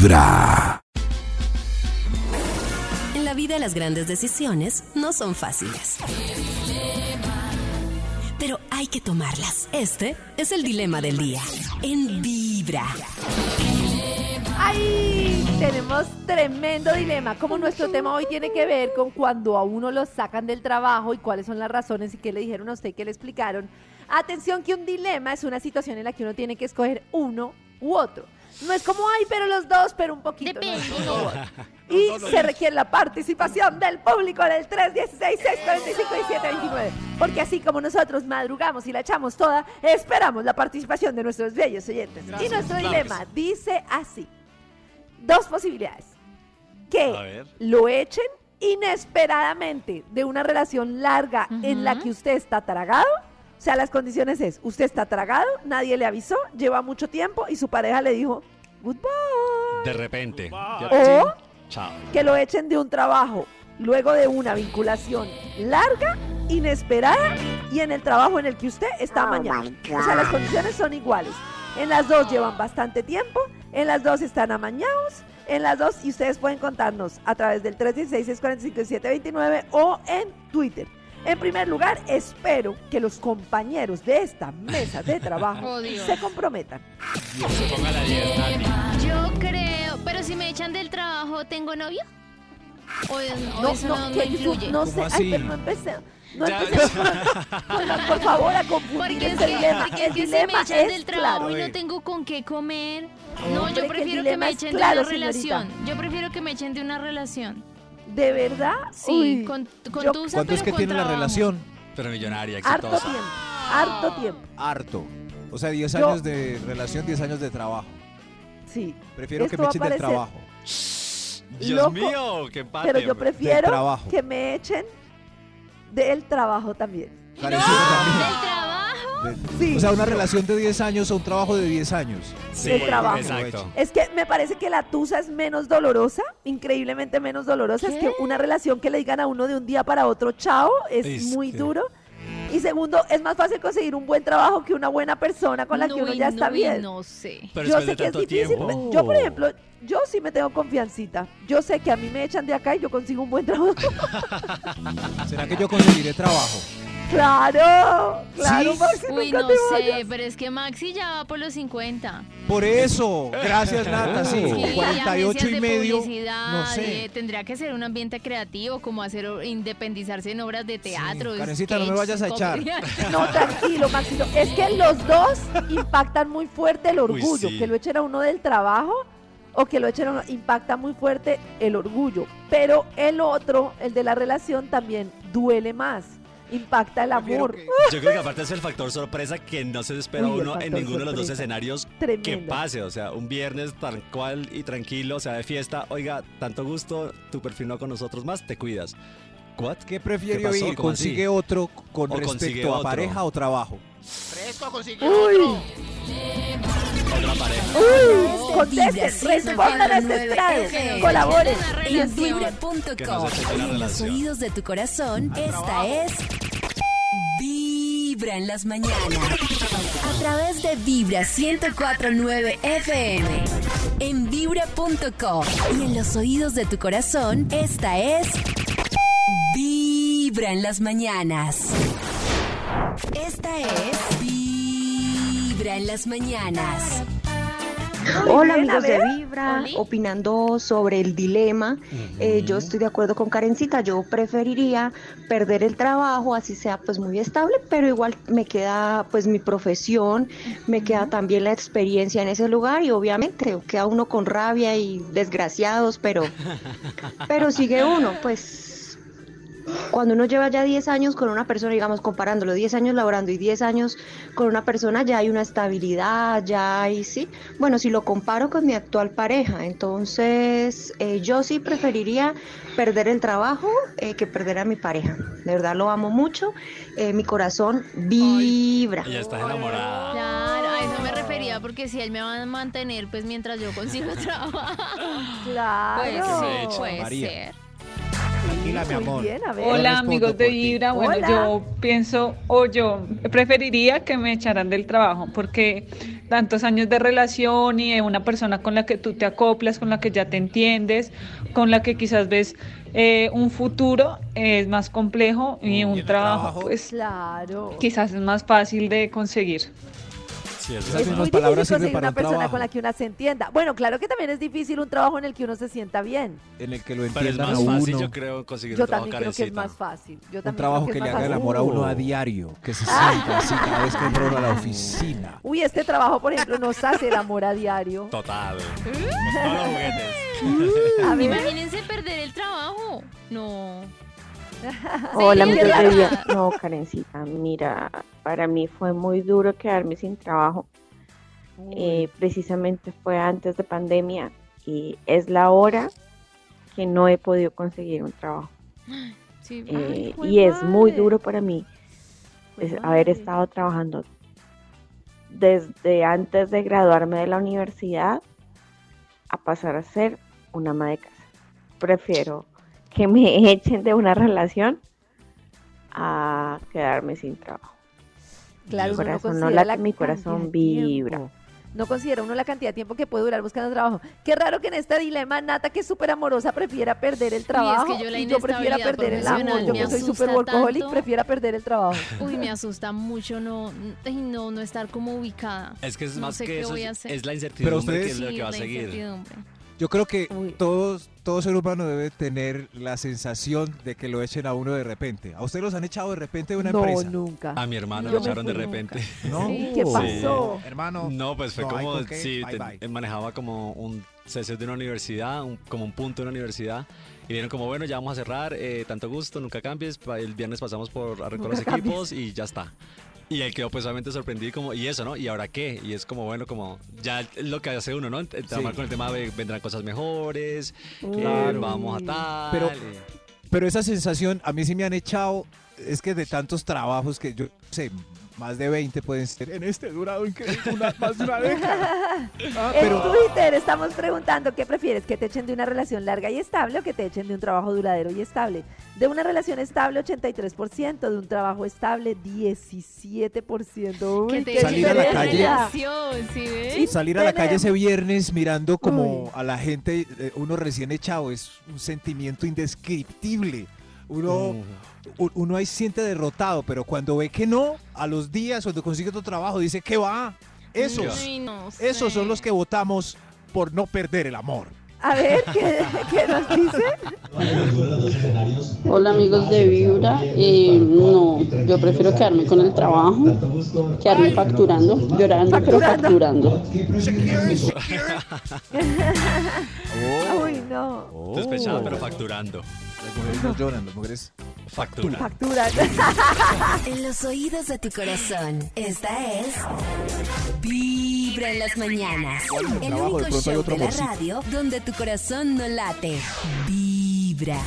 Vibra. En la vida las grandes decisiones no son fáciles. Pero hay que tomarlas. Este es el dilema del día. En Vibra. ¡Ay! Tenemos tremendo dilema. Como nuestro tema hoy tiene que ver con cuando a uno lo sacan del trabajo y cuáles son las razones y qué le dijeron a usted, qué le explicaron. Atención que un dilema es una situación en la que uno tiene que escoger uno u otro. No es como, ay, pero los dos, pero un poquito. no. Y se requiere la participación del público en el 316-645-1729. Porque así como nosotros madrugamos y la echamos toda, esperamos la participación de nuestros bellos oyentes. y nuestro dilema dice así. Dos posibilidades. Que lo echen inesperadamente de una relación larga en la que usted está tragado. O sea, las condiciones es, usted está tragado, nadie le avisó, lleva mucho tiempo y su pareja le dijo, goodbye. De repente. O Chao. que lo echen de un trabajo luego de una vinculación larga, inesperada y en el trabajo en el que usted está amañado. O sea, las condiciones son iguales. En las dos llevan bastante tiempo, en las dos están amañados, en las dos y ustedes pueden contarnos a través del 316-645-729 o en Twitter. En primer lugar, espero que los compañeros de esta mesa de trabajo Oh, Dios. se comprometan. Ponga la 10, Nati. Yo creo, pero si me echan del trabajo, ¿tengo novio? O, o eso no, no que- influye. no sé, ¿Cómo ay, así? pero no empecé. No Ya, empecemos con, con la- por favor, a confundir Porque es este que, dilema. porque El es que si dilema me echan es del trabajo claro. y no tengo con qué comer. No, Hombre, que yo el prefiero que, dilema me es echen claro, de una señorita. relación. Yo prefiero que me echen de una relación. ¿De verdad? Sí, Uy, con, con yo- tusa, ¿Cuánto es que tiene la relación? Pero millonaria, harto exitosa. tiempo. Harto tiempo. Harto. O sea, 10 Yo- años de relación, 10 años de trabajo. Sí. Prefiero que me echen del trabajo. Dios Loco, mío, qué empate. Pero yo prefiero que me echen del trabajo también. ¿Del trabajo? Sí. O sea, una relación de 10 años o un trabajo de 10 años. Sí, del trabajo. Exacto. Es que me parece que la tusa es menos dolorosa, increíblemente menos dolorosa. Es que una relación que le digan a uno de un día para otro chao es Es muy que- duro. Y segundo, es más fácil conseguir un buen trabajo que una buena persona con la que No, uno ya no, está bien. No sé. Pero yo sé que es difícil. tiempo. Yo, por ejemplo, yo sí me tengo confiancita. Yo sé que a mí me echan de acá y yo consigo un buen trabajo. ¿Será que yo conseguiré trabajo? Claro, claro, Sí. Maxi, Uy, nunca no te sé, vayas. pero es que Maxi ya va por los 50. Por eso. Gracias, Nata. Sí, Sí, con y 48 agencias y de medio. publicidad, No sé. eh, tendría que ser un ambiente creativo, como hacer independizarse en obras de teatro. Karencita, no me vayas a echar. No, tranquilo, Maxito. Es que los dos impactan muy fuerte el orgullo. sí. Que lo echen a uno del trabajo o que lo echen a uno, impacta muy fuerte el orgullo. Pero el otro, el de la relación, también duele más. Impacta el amor. que- Yo creo que aparte es el factor sorpresa que no se espera Uy, uno en ninguno de los dos sorpresa. escenarios que Tremendo. pase. O sea, un viernes tal cual y tranquilo, o sea, de fiesta. Oiga, tanto gusto, tu perfil no con nosotros más, te cuidas. ¿What? ¿Qué ir? ¿Cómo ¿Consigue así? otro con O consigue respecto a otro. pareja o trabajo? Uy, Otra pareja. uy, contesten, respondan a este 104.9 estrado, colaboren. Y en. Que la en los oídos de tu corazón, esta es Vibra en las mañanas. A través de Vibra 104.9 FM. En vibra.com. Y en los oídos de tu corazón, esta es Vibra en las mañanas. Esta es Vibra en las mañanas. Hola bien, amigos de. Vibra, Oli. opinando sobre el dilema, eh, yo estoy de acuerdo con Karencita, yo preferiría perder el trabajo, así sea pues muy estable, pero igual me queda pues mi profesión, me queda también la experiencia en ese lugar y obviamente queda uno con rabia y desgraciados, pero, pero sigue uno, pues cuando uno lleva ya 10 años con una persona, digamos, comparándolo, 10 años laborando y 10 años con una persona, ya hay una estabilidad, ya hay, sí. Bueno, si lo comparo con mi actual pareja, entonces eh, yo sí preferiría perder el trabajo eh, que perder a mi pareja. De verdad lo amo mucho, eh, mi corazón vibra. Ella está enamorada. Claro, a eso me refería, porque si él me va a mantener, pues mientras yo consigo trabajo. Claro. Pues sí, puede María. ser. Tranquila, mi amor. bien, a ver. Yo Hola amigos de. Vibra, bueno Hola. yo pienso o yo preferiría que me echaran del trabajo porque tantos años de relación y de una persona con la que tú te acoplas, con la que ya te entiendes, con la que quizás ves eh, un futuro, es más complejo y un trabajo, trabajo? pues Claro. quizás es más fácil de conseguir. Sí, Es muy palabras difícil conseguir para una un persona trabajo. con la que uno se entienda. Bueno, claro que también es difícil un trabajo en el que uno se sienta bien. En el que lo Pero es entiendan a más fácil, uno. yo creo, conseguir Yo un trabajo también creo que es más fácil. Yo Un trabajo que es le más haga el amor a uno a diario, que se sienta así cada vez que entra uno a la oficina. Uy, este trabajo, por ejemplo, nos hace el amor a diario. Total. Ver, Imagínense perder el trabajo. No. Hola, verdad. vida. No, Karencita, mira, para mí fue muy duro quedarme sin trabajo. Eh, precisamente fue antes de pandemia y es la hora que no he podido conseguir un trabajo. Sí. Eh, jue y es muy duro para mí pues, haber estado trabajando desde antes de graduarme de la universidad a pasar a ser una ama de casa. Prefiero que me echen de una relación a quedarme sin trabajo. Claro, Mi no corazón no la mi corazón vibra. No considera uno la cantidad de tiempo que puede durar buscando trabajo. Qué raro que en este dilema Nata, que es súper amorosa, prefiera perder el trabajo. que yo la y yo prefiera perder el amor. Yo me que soy súper workaholic, tanto. prefiera perder el trabajo. Uy, me asusta mucho no, no, no estar como ubicada. Es que es No más sé que qué eso, voy a es, hacer. es la incertidumbre ustedes- que es lo Sí, que va a la seguir. Yo creo que Uy. todos, todo ser humano debe tener la sensación de que lo echen a uno de repente. ¿A usted los han echado de repente de una no, empresa? nunca. A mi hermano Yo lo echaron de repente. ¿No? Sí. ¿Qué pasó? Hermano. No, pues fue No, ¿hay como, sí, Bye, te- bye. él manejaba como un sesión de una universidad, un- como un punto de una universidad. Y vieron como, bueno, ya vamos a cerrar, eh, tanto gusto, nunca cambies. pa- El viernes pasamos por a recoger los cambies. equipos y ya está. Y él quedó pues obviamente sorprendido y como, ¿y eso, no? ¿Y ahora qué? Y es como, bueno, como, ya lo que hace uno, ¿no? Ent- Trabajar Sí. con el tema de vendrán cosas mejores, Claro. vamos a tal. Pero- y- Pero esa sensación, a mí sí me han echado, es que de tantos trabajos que yo sé, más de 20 pueden ser. En este durado increíble, una, más de una década. Ah, En pero Twitter estamos preguntando qué prefieres, que te echen de una relación larga y estable o que te echen de un trabajo duradero y estable. De una relación estable, 83%, de un trabajo estable, 17%. Uy, Que te qué Salir a la calle. ¿sí ves? salir a la calle ese viernes mirando como Uy. a la gente, eh, uno recién echado, es un sentimiento indescriptible. Uno, uno ahí se siente derrotado, pero cuando ve que no, a los días, cuando consigue otro trabajo, dice que va. Esos, Ay, no esos son los que votamos por no perder el amor. A ver, ¿qué, qué nos dice? Hola amigos de Vibra, Eh, no, yo prefiero quedarme con el trabajo, quedarme facturando, llorando, pero facturando. Uy, no. Sospechada, pero facturando. Las mujeres no lloran, las mujeres Factura. Factura. En los oídos de tu corazón, esta es Vibra en las mañanas. El trabajo? Único show de la radio donde tu corazón no late. Vibra.